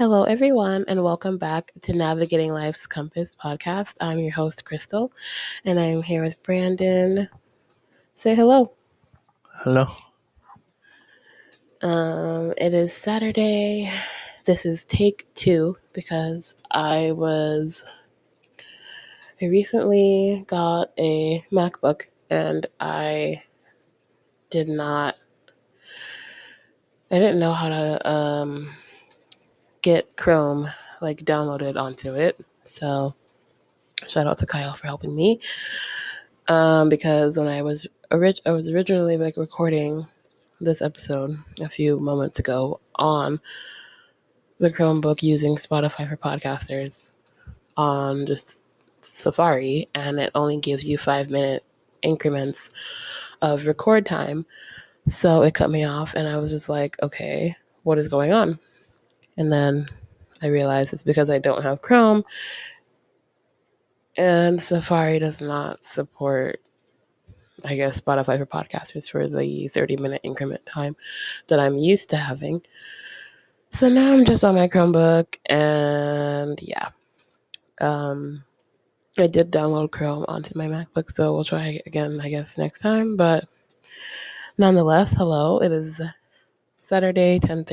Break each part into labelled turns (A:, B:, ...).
A: Hello, everyone, and welcome back to Navigating Life's Compass podcast. I'm your host, Crystal, and I'm here with Brandon. Say hello.
B: Hello.
A: Um, it is Saturday. This is take two because I was. I recently got a MacBook and I did not. I didn't know how to um, get Chrome like downloaded onto it. So shout out to Kyle for helping me. Um, because when I was orig- I was originally like recording this episode a few moments ago on the Chromebook using Spotify for podcasters on just Safari, and it only gives you five minute increments of record time. So it cut me off, and I was just like, okay, what is going on? And then I realized it's because I don't have Chrome, and Safari does not support, I guess, Spotify for podcasters for the 30 minute increment time that I'm used to having. So now I'm just on my Chromebook, and yeah. Um, I did download Chrome onto my MacBook, so we'll try again, I guess, next time. But nonetheless, hello. It is Saturday, 10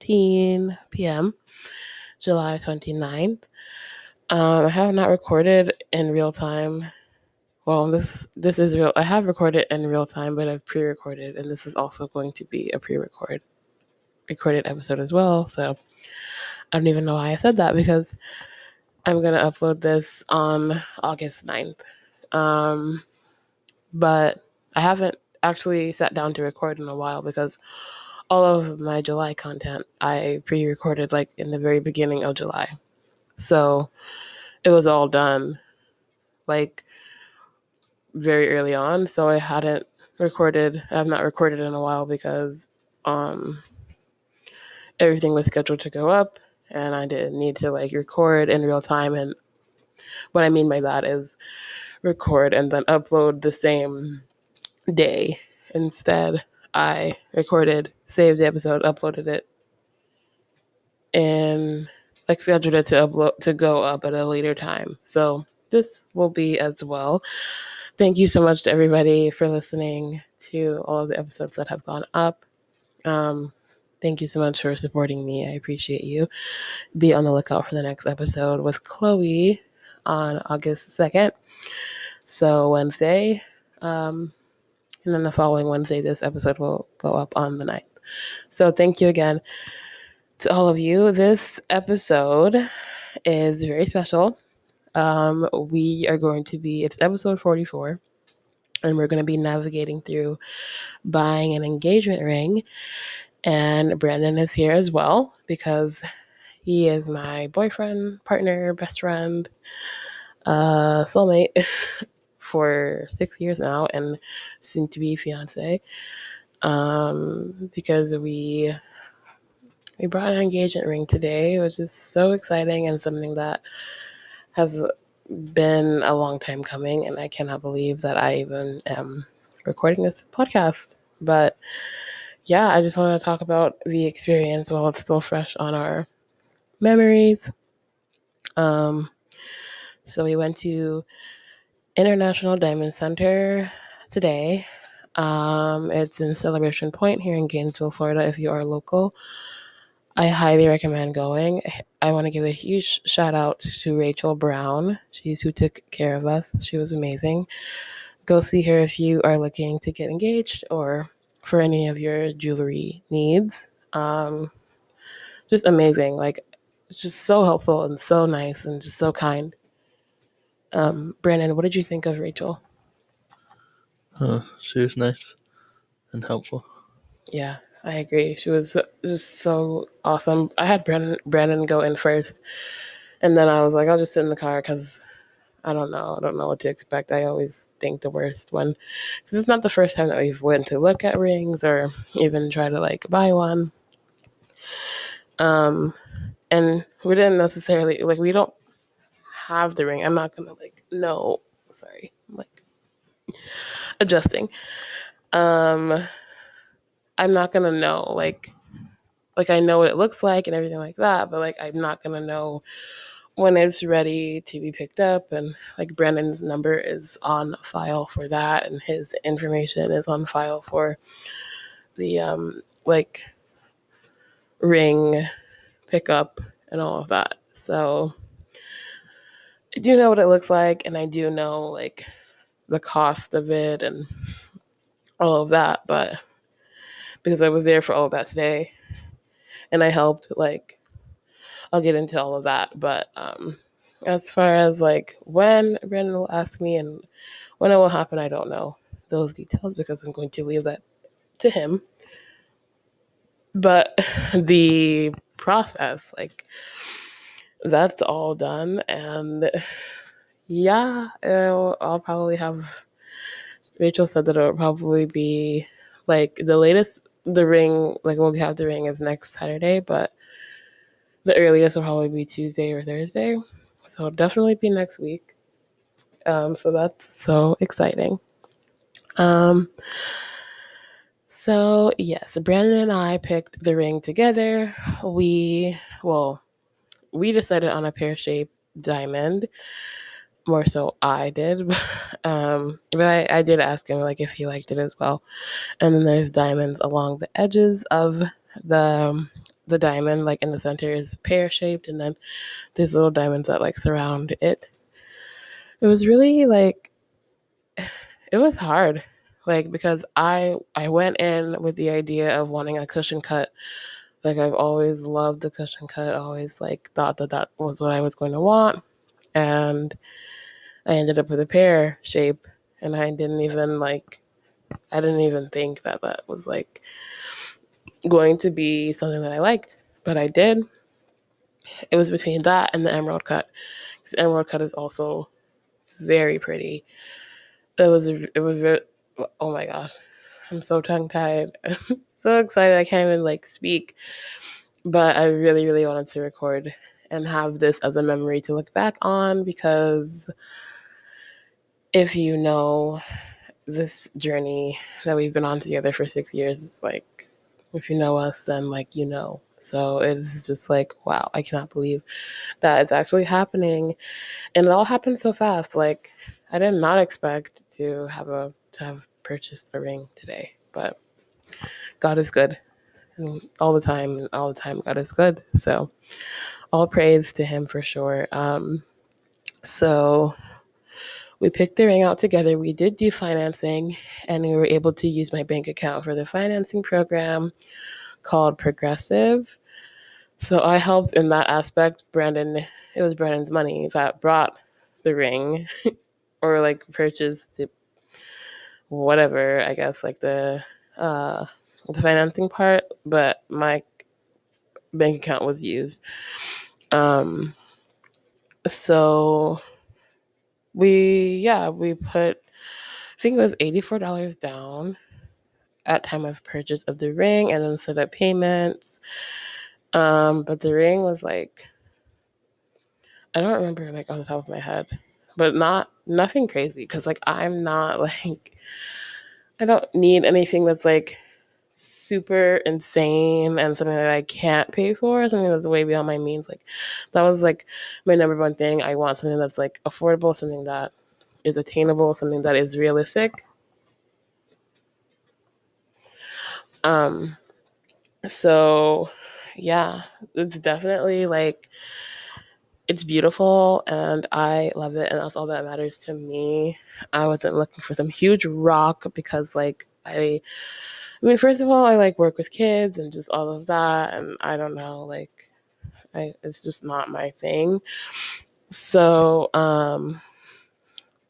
A: 13 p.m., July 29th. Um, I have not recorded in real time. Well, this this is real. I have recorded in real time, but I've pre-recorded, and this is also going to be a pre-record recorded episode as well. So I don't even know why I said that because I'm gonna upload this on August 9th. Um, but I haven't actually sat down to record in a while because all of my July content I pre recorded like in the very beginning of July. So it was all done like very early on. So I hadn't recorded, I have not recorded in a while because um, everything was scheduled to go up and I didn't need to like record in real time. And what I mean by that is record and then upload the same day. Instead, I recorded, saved the episode, uploaded it, and like scheduled it to upload to go up at a later time. So this will be as well. Thank you so much to everybody for listening to all of the episodes that have gone up. Um, thank you so much for supporting me. I appreciate you. Be on the lookout for the next episode with Chloe on August 2nd. So Wednesday. Um, and then the following Wednesday, this episode will go up on the 9th. So thank you again to all of you. This episode is very special. Um, we are going to be, it's episode 44, and we're going to be navigating through buying an engagement ring. And Brandon is here as well because he is my boyfriend, partner, best friend, uh, soulmate. for six years now and soon to be fiance. Um, because we we brought an engagement ring today, which is so exciting and something that has been a long time coming, and I cannot believe that I even am recording this podcast. But yeah, I just want to talk about the experience while it's still fresh on our memories. Um, so we went to International Diamond Center today. Um, it's in Celebration Point here in Gainesville, Florida. If you are local, I highly recommend going. I want to give a huge shout out to Rachel Brown. She's who took care of us. She was amazing. Go see her if you are looking to get engaged or for any of your jewelry needs. Um, just amazing. Like, just so helpful and so nice and just so kind. Um, Brandon, what did you think of Rachel?
B: Uh, she was nice and helpful.
A: Yeah, I agree. She was just so awesome. I had Brandon Brandon go in first, and then I was like, I'll just sit in the car because I don't know. I don't know what to expect. I always think the worst when this is not the first time that we've went to look at rings or even try to like buy one. Um, and we didn't necessarily like we don't have the ring, I'm not gonna like no. Sorry, I'm like adjusting. Um, I'm not gonna know like like I know what it looks like and everything like that, but like I'm not gonna know when it's ready to be picked up and like Brandon's number is on file for that and his information is on file for the um like ring pickup and all of that. So I do know what it looks like and I do know like the cost of it and all of that, but because I was there for all of that today and I helped like I'll get into all of that. But um, as far as like when Brandon will ask me and when it will happen, I don't know those details because I'm going to leave that to him. But the process, like, that's all done. And yeah, I'll probably have. Rachel said that it'll probably be like the latest, the ring, like, we'll have the ring is next Saturday, but the earliest will probably be Tuesday or Thursday. So definitely be next week. Um, so that's so exciting. Um, so yes, Brandon and I picked the ring together. We well, we decided on a pear shaped diamond. More so, I did, um, but I, I did ask him like if he liked it as well. And then there's diamonds along the edges of the the diamond like in the center is pear shaped and then there's little diamonds that like surround it it was really like it was hard like because i i went in with the idea of wanting a cushion cut like i've always loved the cushion cut always like thought that that was what i was going to want and i ended up with a pear shape and i didn't even like i didn't even think that that was like going to be something that I liked, but I did. It was between that and the emerald cut. Because emerald cut is also very pretty. It was it was very, oh my gosh. I'm so tongue tied. so excited I can't even like speak. But I really really wanted to record and have this as a memory to look back on because if you know this journey that we've been on together for 6 years like if you know us, then like you know. So it's just like, wow, I cannot believe that it's actually happening. And it all happened so fast. Like I did not expect to have a to have purchased a ring today. But God is good. All the time, all the time, God is good. So all praise to him for sure. Um, so we picked the ring out together. We did do financing, and we were able to use my bank account for the financing program called Progressive. So I helped in that aspect. Brandon, it was Brandon's money that brought the ring or like purchased it, whatever, I guess, like the uh, the financing part, but my bank account was used. Um, so we yeah we put i think it was $84 down at time of purchase of the ring and then set up payments um but the ring was like i don't remember like on the top of my head but not nothing crazy because like i'm not like i don't need anything that's like super insane and something that I can't pay for, something that's way beyond my means. Like that was like my number one thing. I want something that's like affordable, something that is attainable, something that is realistic. Um so yeah, it's definitely like it's beautiful and I love it and that's all that matters to me. I wasn't looking for some huge rock because like I I mean, first of all, I like work with kids and just all of that, and I don't know, like, I it's just not my thing. So, um,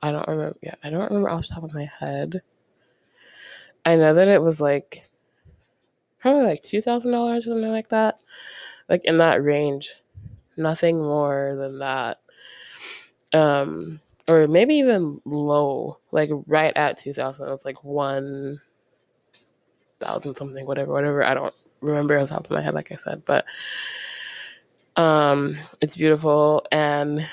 A: I don't remember. Yeah, I don't remember off the top of my head. I know that it was like probably like two thousand dollars or something like that, like in that range. Nothing more than that. Um, or maybe even low, like right at two thousand. It was like one thousand something, whatever, whatever. I don't remember off the top of my head, like I said, but um, it's beautiful and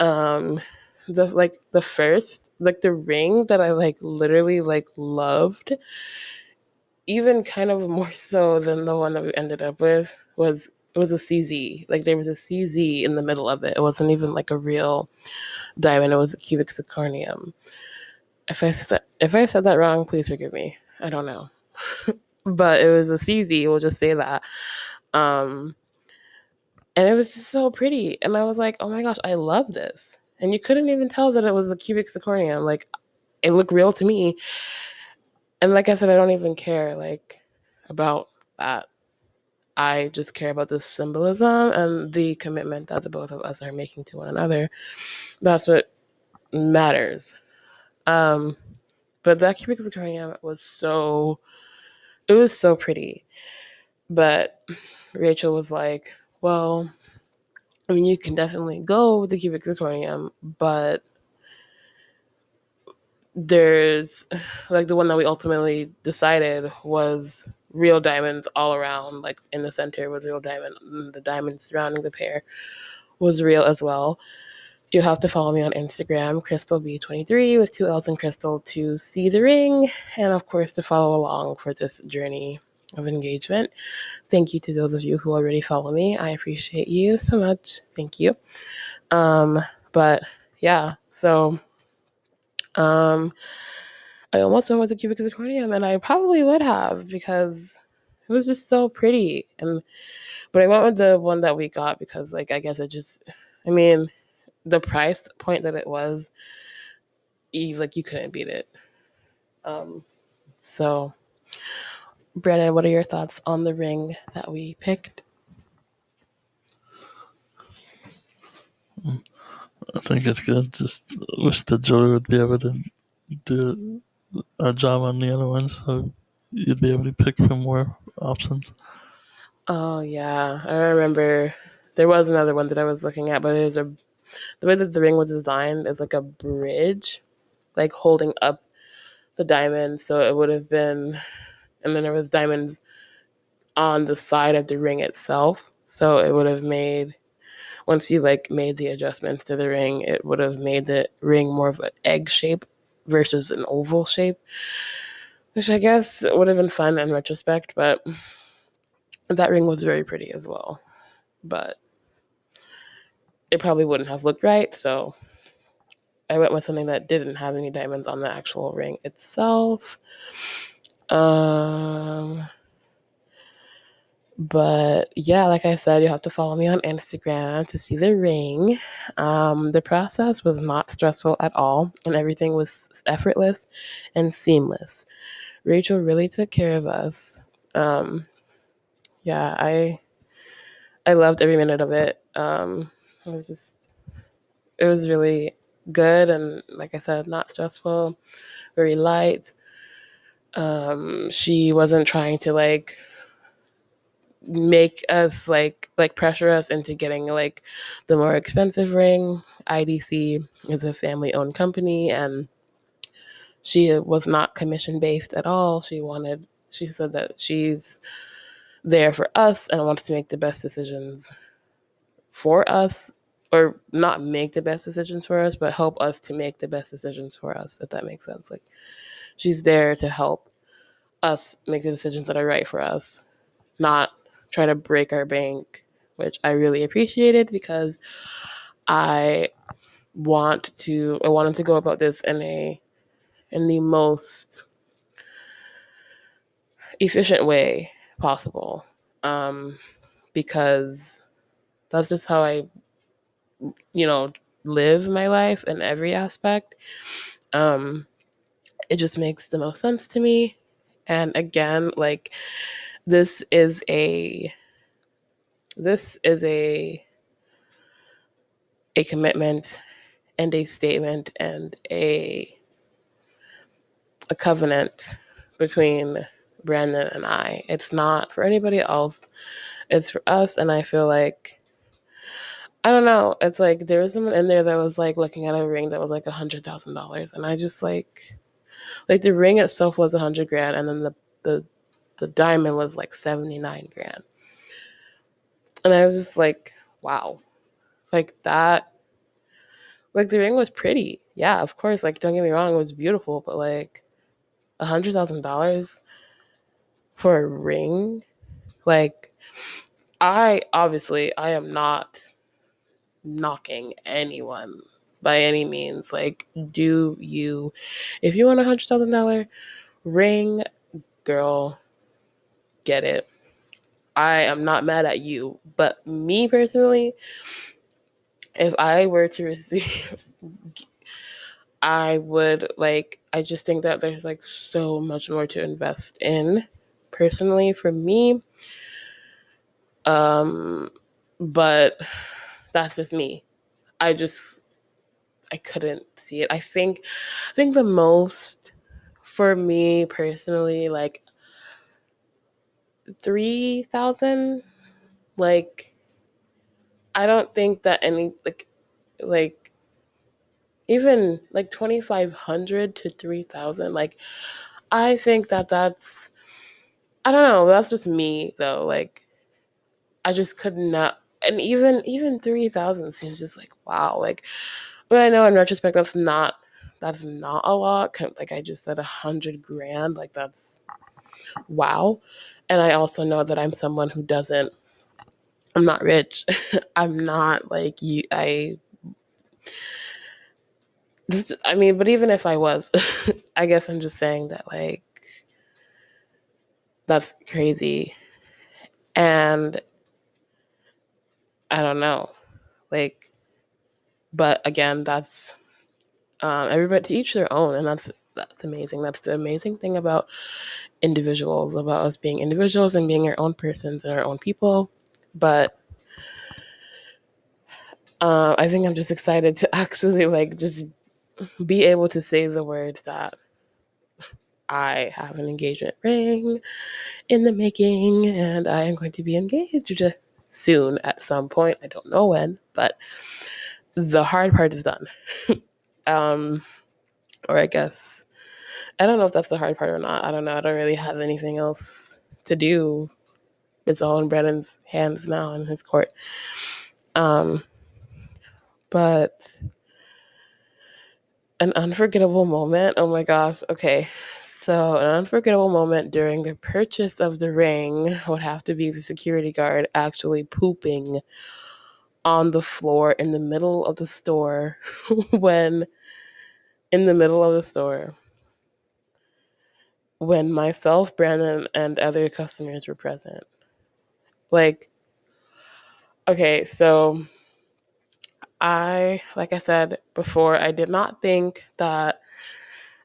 A: um, the like the first like the ring that I like literally like loved even kind of more so than the one that we ended up with was it was a CZ. Like there was a CZ in the middle of it. It wasn't even like a real diamond. It was a cubic zirconium. If I said that, if I said that wrong, please forgive me. I don't know, but it was a CZ. We'll just say that. Um, and it was just so pretty, and I was like, oh my gosh, I love this. And you couldn't even tell that it was a cubic zirconium. Like it looked real to me. And like I said, I don't even care like about that. I just care about the symbolism and the commitment that the both of us are making to one another. That's what matters. Um, but that cubic zirconium was so, it was so pretty. But Rachel was like, well, I mean, you can definitely go with the cubic zirconium, but there's like the one that we ultimately decided was real diamonds all around like in the center was real diamond the diamond surrounding the pair was real as well. You'll have to follow me on instagram crystal b23 with two l's in crystal to see the ring and of course to follow along for this journey of engagement. Thank you to those of you who already follow me. I appreciate you so much. Thank you. Um but yeah so um, I almost went with the cubic zirconium, and I probably would have because it was just so pretty. And but I went with the one that we got because, like, I guess it just, I mean, the price point that it was, you, like, you couldn't beat it. Um, so, Brandon, what are your thoughts on the ring that we picked?
B: I think it's good. Just wish that Joey would be able to do a job on the other one, so you'd be able to pick from more options.
A: Oh yeah, I remember there was another one that I was looking at, but there's a the way that the ring was designed is like a bridge, like holding up the diamond. So it would have been, and then there was diamonds on the side of the ring itself. So it would have made once you like made the adjustments to the ring, it would have made the ring more of an egg shape versus an oval shape, which I guess would have been fun in retrospect. But that ring was very pretty as well, but it probably wouldn't have looked right. So I went with something that didn't have any diamonds on the actual ring itself. Um, but yeah, like I said, you have to follow me on Instagram to see the ring. Um, the process was not stressful at all, and everything was effortless and seamless. Rachel really took care of us. Um, yeah, I I loved every minute of it. Um, it was just it was really good and like I said, not stressful, very light. Um, she wasn't trying to like make us like like pressure us into getting like the more expensive ring. IDC is a family owned company and she was not commission based at all. She wanted she said that she's there for us and wants to make the best decisions for us or not make the best decisions for us but help us to make the best decisions for us if that makes sense like she's there to help us make the decisions that are right for us not try to break our bank, which I really appreciated because I want to I wanted to go about this in a in the most efficient way possible. Um, because that's just how I you know live my life in every aspect. Um, it just makes the most sense to me. And again, like this is a this is a a commitment and a statement and a a covenant between Brandon and I. It's not for anybody else. It's for us and I feel like I don't know. It's like there was someone in there that was like looking at a ring that was like a hundred thousand dollars and I just like like the ring itself was a hundred grand and then the the the diamond was like 79 grand. And I was just like, wow. Like that like the ring was pretty. Yeah, of course. Like don't get me wrong, it was beautiful, but like a hundred thousand dollars for a ring, like I obviously I am not knocking anyone by any means. Like, do you if you want a hundred thousand dollar ring, girl, get it. I am not mad at you, but me personally, if I were to receive I would like I just think that there's like so much more to invest in personally for me. Um but that's just me. I just I couldn't see it. I think I think the most for me personally like 3000 like I don't think that any like like even like 2500 to 3000 like I think that that's I don't know, that's just me though. Like I just could not and even even 3000 seems just like wow. Like but I know in retrospect that's not that's not a lot. Like I just said a hundred grand, like that's wow. And I also know that I'm someone who doesn't I'm not rich. I'm not like you I this I mean, but even if I was, I guess I'm just saying that like that's crazy. And I don't know. Like but again, that's um, everybody to each their own, and that's that's amazing. That's the amazing thing about individuals, about us being individuals and being our own persons and our own people. But uh, I think I'm just excited to actually like just be able to say the words that I have an engagement ring in the making, and I am going to be engaged soon at some point. I don't know when, but the hard part is done. um, or I guess I don't know if that's the hard part or not. I don't know. I don't really have anything else to do. It's all in Brandon's hands now in his court. Um, but an unforgettable moment. Oh my gosh. Okay. So, an unforgettable moment during the purchase of the ring would have to be the security guard actually pooping on the floor in the middle of the store when in the middle of the store when myself, Brandon, and other customers were present. Like, okay, so I, like I said before, I did not think that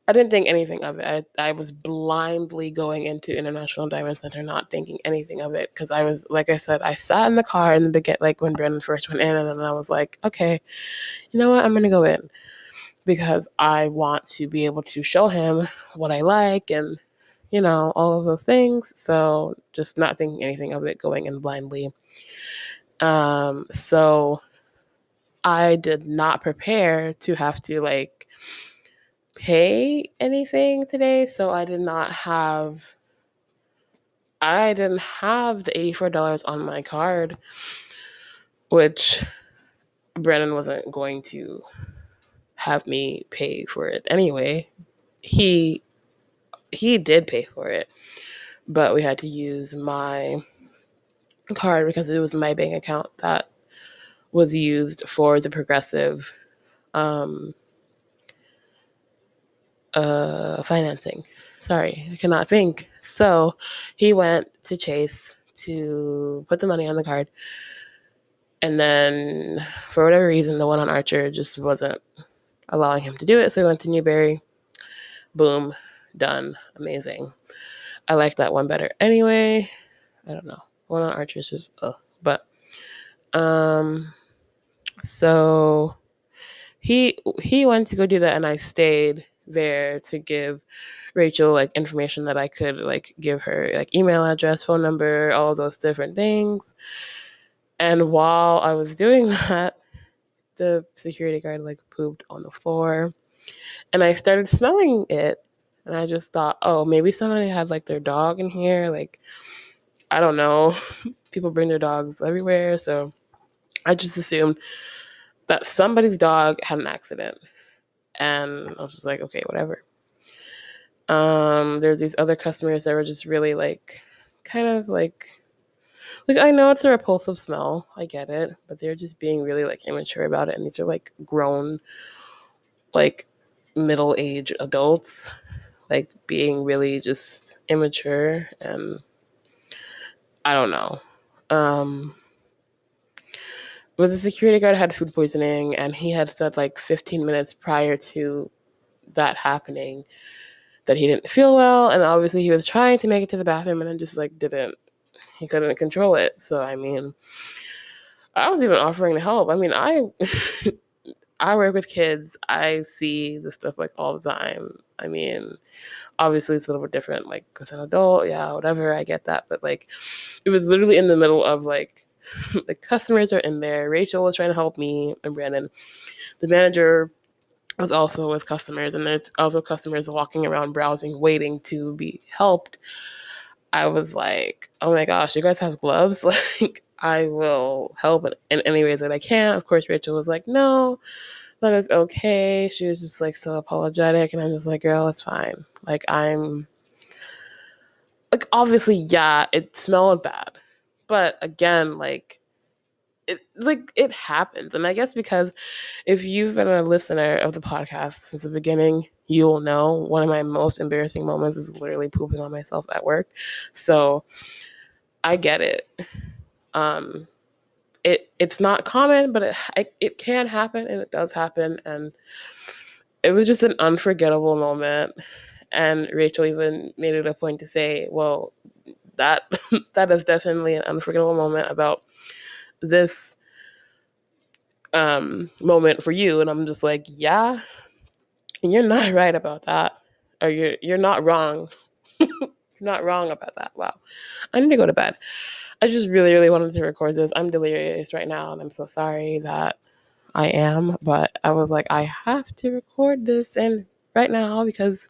A: I didn't think anything of it. I, I was blindly going into International Diamond Center, not thinking anything of it. Because I was, like I said, I sat in the car in the beginning, like when Brandon first went in, and then I was like, okay, you know what? I'm to go in. Because I want to be able to show him what I like and, you know, all of those things. So just not thinking anything of it, going in blindly. Um, so I did not prepare to have to like pay anything today, so I did not have I didn't have the $84 on my card, which Brandon wasn't going to have me pay for it anyway. He he did pay for it, but we had to use my card because it was my bank account that was used for the progressive um, uh, financing. Sorry, I cannot think. So he went to Chase to put the money on the card. And then, for whatever reason, the one on Archer just wasn't allowing him to do it. So he went to Newberry. Boom, done. Amazing. I like that one better anyway. I don't know. One on Archer's is ugh. But, um, so he he went to go do that, and I stayed there to give Rachel like information that I could like give her like email address, phone number, all those different things. And while I was doing that, the security guard like pooped on the floor. And I started smelling it. And I just thought, oh, maybe somebody had like their dog in here. Like, I don't know. People bring their dogs everywhere. So I just assumed that somebody's dog had an accident and I was just like, okay, whatever. Um, there's these other customers that were just really like kind of like like I know it's a repulsive smell, I get it, but they're just being really like immature about it and these are like grown like middle-aged adults like being really just immature and I don't know. Um but the security guard had food poisoning and he had said like 15 minutes prior to that happening that he didn't feel well and obviously he was trying to make it to the bathroom and then just like didn't he couldn't control it. So i mean i was even offering to help. I mean i i work with kids. I see the stuff like all the time. I mean obviously it's a little bit different like with an adult. Yeah whatever. I get that. But like it was literally in the middle of like the customers are in there. Rachel was trying to help me and brandon. The manager was also with customers and there's also customers walking around browsing waiting to be helped i was like oh my gosh you guys have gloves? Like i will help in any way that i can. Of course rachel was like no that is okay. She was just like so apologetic and i'm just like girl it's fine. Like i'm like obviously yeah it smelled bad. But again like like it happens and i guess because if you've been a listener of the podcast since the beginning you'll know one of my most embarrassing moments is literally pooping on myself at work so i get it. Um it it's not common but it it can happen and it does happen and it was just an unforgettable moment and rachel even made it a point to say well that that is definitely an unforgettable moment about this um moment for you and i'm just like yeah and you're not right about that or you're you're not wrong. You're not wrong about that. Wow. I need to go to bed. I just really really wanted to record this. I'm delirious right now and i'm so sorry that i am but i was like i have to record this and right now because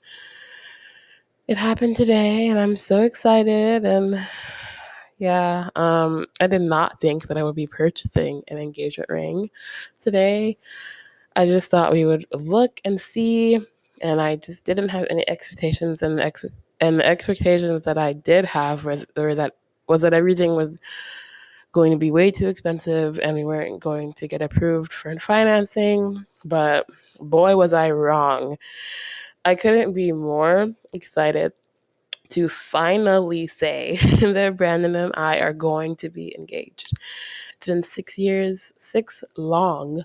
A: it happened today and i'm so excited and yeah, um, I did not think that I would be purchasing an engagement ring today. I just thought we would look and see, and I just didn't have any expectations. And the, ex- and the expectations that I did have were, were that was that everything was going to be way too expensive, and we weren't going to get approved for financing. But boy, was I wrong! I couldn't be more excited to finally say that Brandon and I are going to be engaged. It's been six years, six long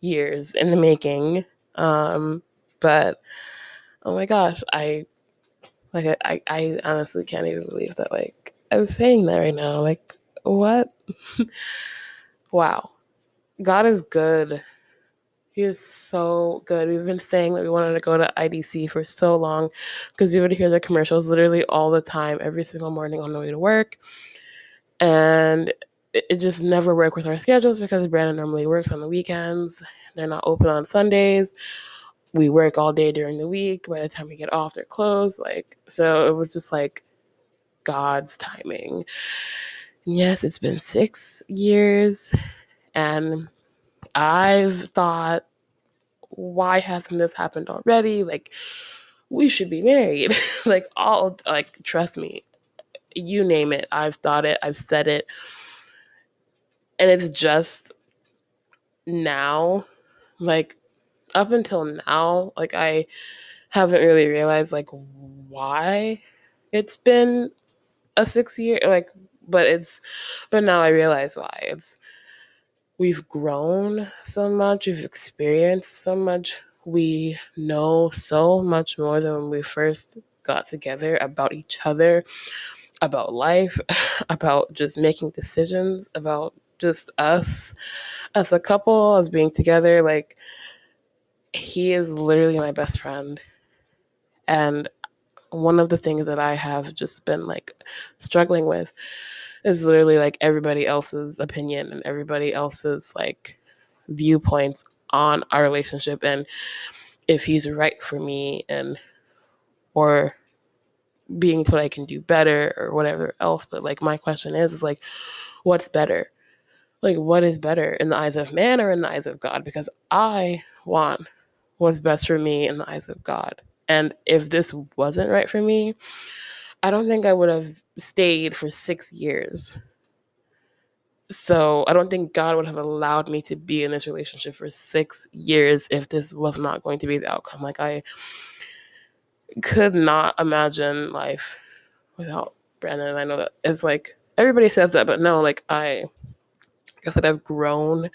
A: years in the making. Um, but oh my gosh, I like I, I honestly can't even believe that like I'm saying that right now. Like what? wow. God is good. He is so good. We've been saying that we wanted to go to IDC for so long because we would hear the commercials literally all the time, every single morning on the way to work. And it, just never worked with our schedules because Brandon normally works on the weekends. They're not open on Sundays. We work all day during the week. By the time we get off, they're closed. Like, so it was just like God's timing. yes, it's been six years and I've thought, why hasn't this happened already? Like, we should be married. like, all, like, trust me, you name it. I've thought it, I've said it. And it's just now, like, up until now, like, I haven't really realized, like, why it's been a six year, like, but it's, but now I realize why. It's, we've grown so much, we've experienced so much, we know so much more than when we first got together about each other, about life, about just making decisions, about just us as a couple, as being together. Like, he is literally my best friend. And one of the things that I have just been like struggling with is literally like everybody else's opinion and everybody else's like viewpoints on our relationship and if he's right for me and or being told I can do better or whatever else. But like my question is is like what's better? Like what is better in the eyes of man or in the eyes of God? Because I want what's best for me in the eyes of God. And if this wasn't right for me, I don't think I would have stayed for six years. So I don't think God would have allowed me to be in this relationship for six years if this was not going to be the outcome. Like I could not imagine life without Brandon. And I know that it's like everybody says that, but no, like I, like I said, I've grown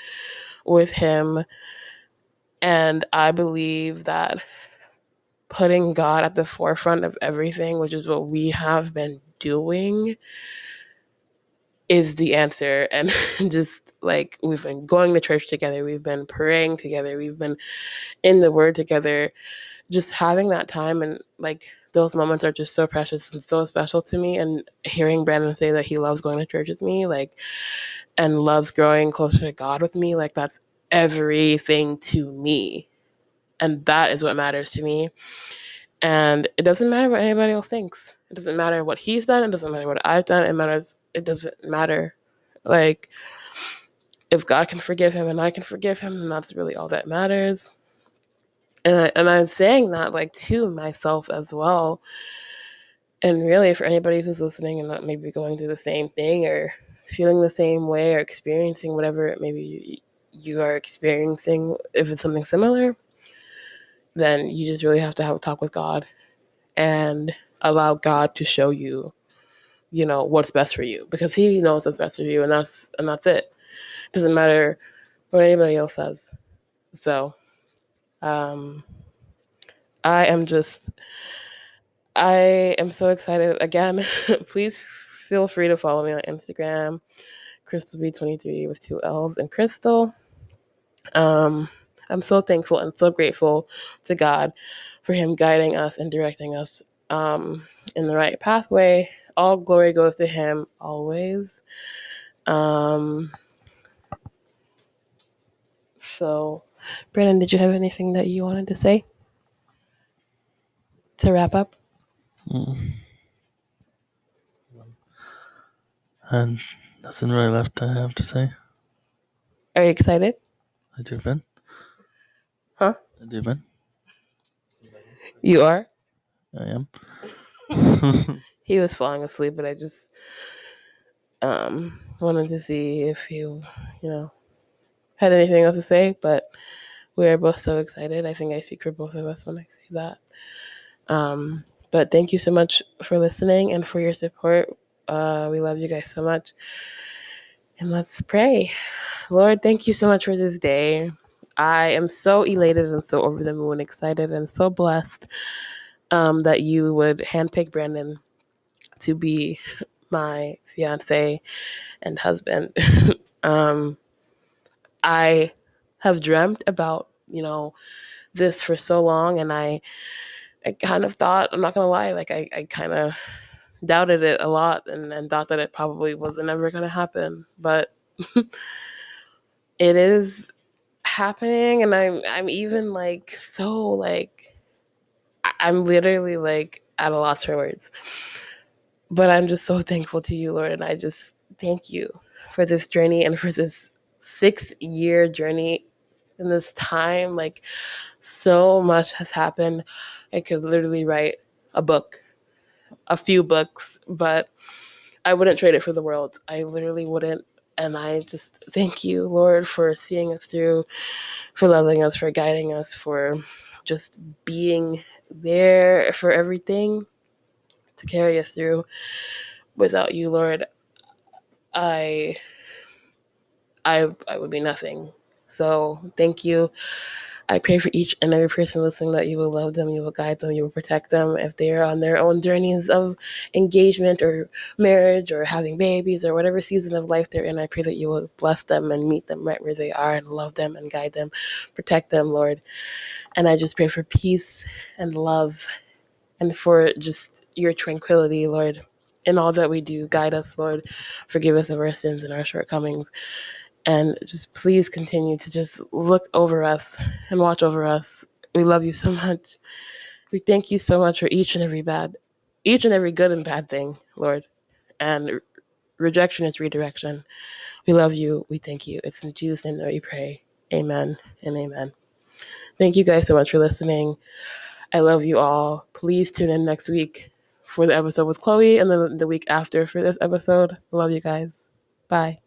A: with him, and I believe that putting God at the forefront of everything, which is what we have been doing, is the answer. And just like we've been going to church together, we've been praying together, we've been in the Word together, just having that time and like those moments are just so precious and so special to me. And hearing Brandon say that he loves going to church with me, like, and loves growing closer to God with me, like, that's everything to me. And that is what matters to me. And it doesn't matter what anybody else thinks. It doesn't matter what he's done. It doesn't matter what I've done. It matters. It doesn't matter. Like, if God can forgive him and I can forgive him, then that's really all that matters. And, I, and I'm saying that like to myself as well. And really, for anybody who's listening and maybe going through the same thing or feeling the same way or experiencing whatever maybe you, you are experiencing, if it's something similar, then you just really have to have a talk with God and allow God to show you, you know, what's best for you because He knows what's best for you, and that's and that's it. it doesn't matter what anybody else says. So, um, I am just, I am so excited. Again, please feel free to follow me on Instagram, Crystal B23 with two L's and Crystal. Um, I'm so thankful and so grateful to God for Him guiding us and directing us um, in the right pathway. All glory goes to Him always. Um, so, Brandon, did you have anything that you wanted to say to wrap up?
B: Mm. And nothing really left I have to say.
A: Are you excited?
B: I do, Ben.
A: Huh?
B: I do, Ben.
A: You are?
B: I am.
A: He was falling asleep, but I just um, wanted to see if you, you know, had anything else to say. But we are both so excited. I think I speak for both of us when I say that. Um, but thank you so much for listening and for your support. Uh, we love you guys so much. And let's pray. Lord, thank you so much for this day. I am so elated and so over the moon, excited and so blessed um, that you would handpick Brandon to be my fiance and husband. um, I have dreamt about, you know, this for so long, and I, I kind of thought, I'm not gonna lie, like I, I kind of doubted it a lot and, and thought that it probably wasn't ever gonna happen, but it is happening, and I'm I'm even like so like I'm literally like at a loss for words. But I'm just so thankful to you, Lord, and I just thank you for this journey and for this six year journey in this time. Like so much has happened. I could literally write a book, a few books, but I wouldn't trade it for the world. I literally wouldn't. And I just thank you, Lord, for seeing us through, for loving us, for guiding us, for just being there for everything to carry us through. Without you, Lord, I I I would be nothing. So thank you. I pray for each and every person listening that you will love them, you will guide them, you will protect them if they are on their own journeys of engagement or marriage or having babies or whatever season of life they're in. I pray that you will bless them and meet them right where they are and love them and guide them, protect them, Lord. And I just pray for peace and love and for just your tranquility, Lord. In all that we do, guide us, Lord. Forgive us of our sins and our shortcomings and just please continue to just look over us and watch over us. We love you so much. We thank you so much for each and every bad, each and every good and bad thing, Lord. And re- rejection is redirection. We love you. We thank you. It's in Jesus' name that we pray. Amen and amen. Thank you guys so much for listening. I love you all. Please tune in next week for the episode with Chloe and then the week after for this episode. Love you guys. Bye.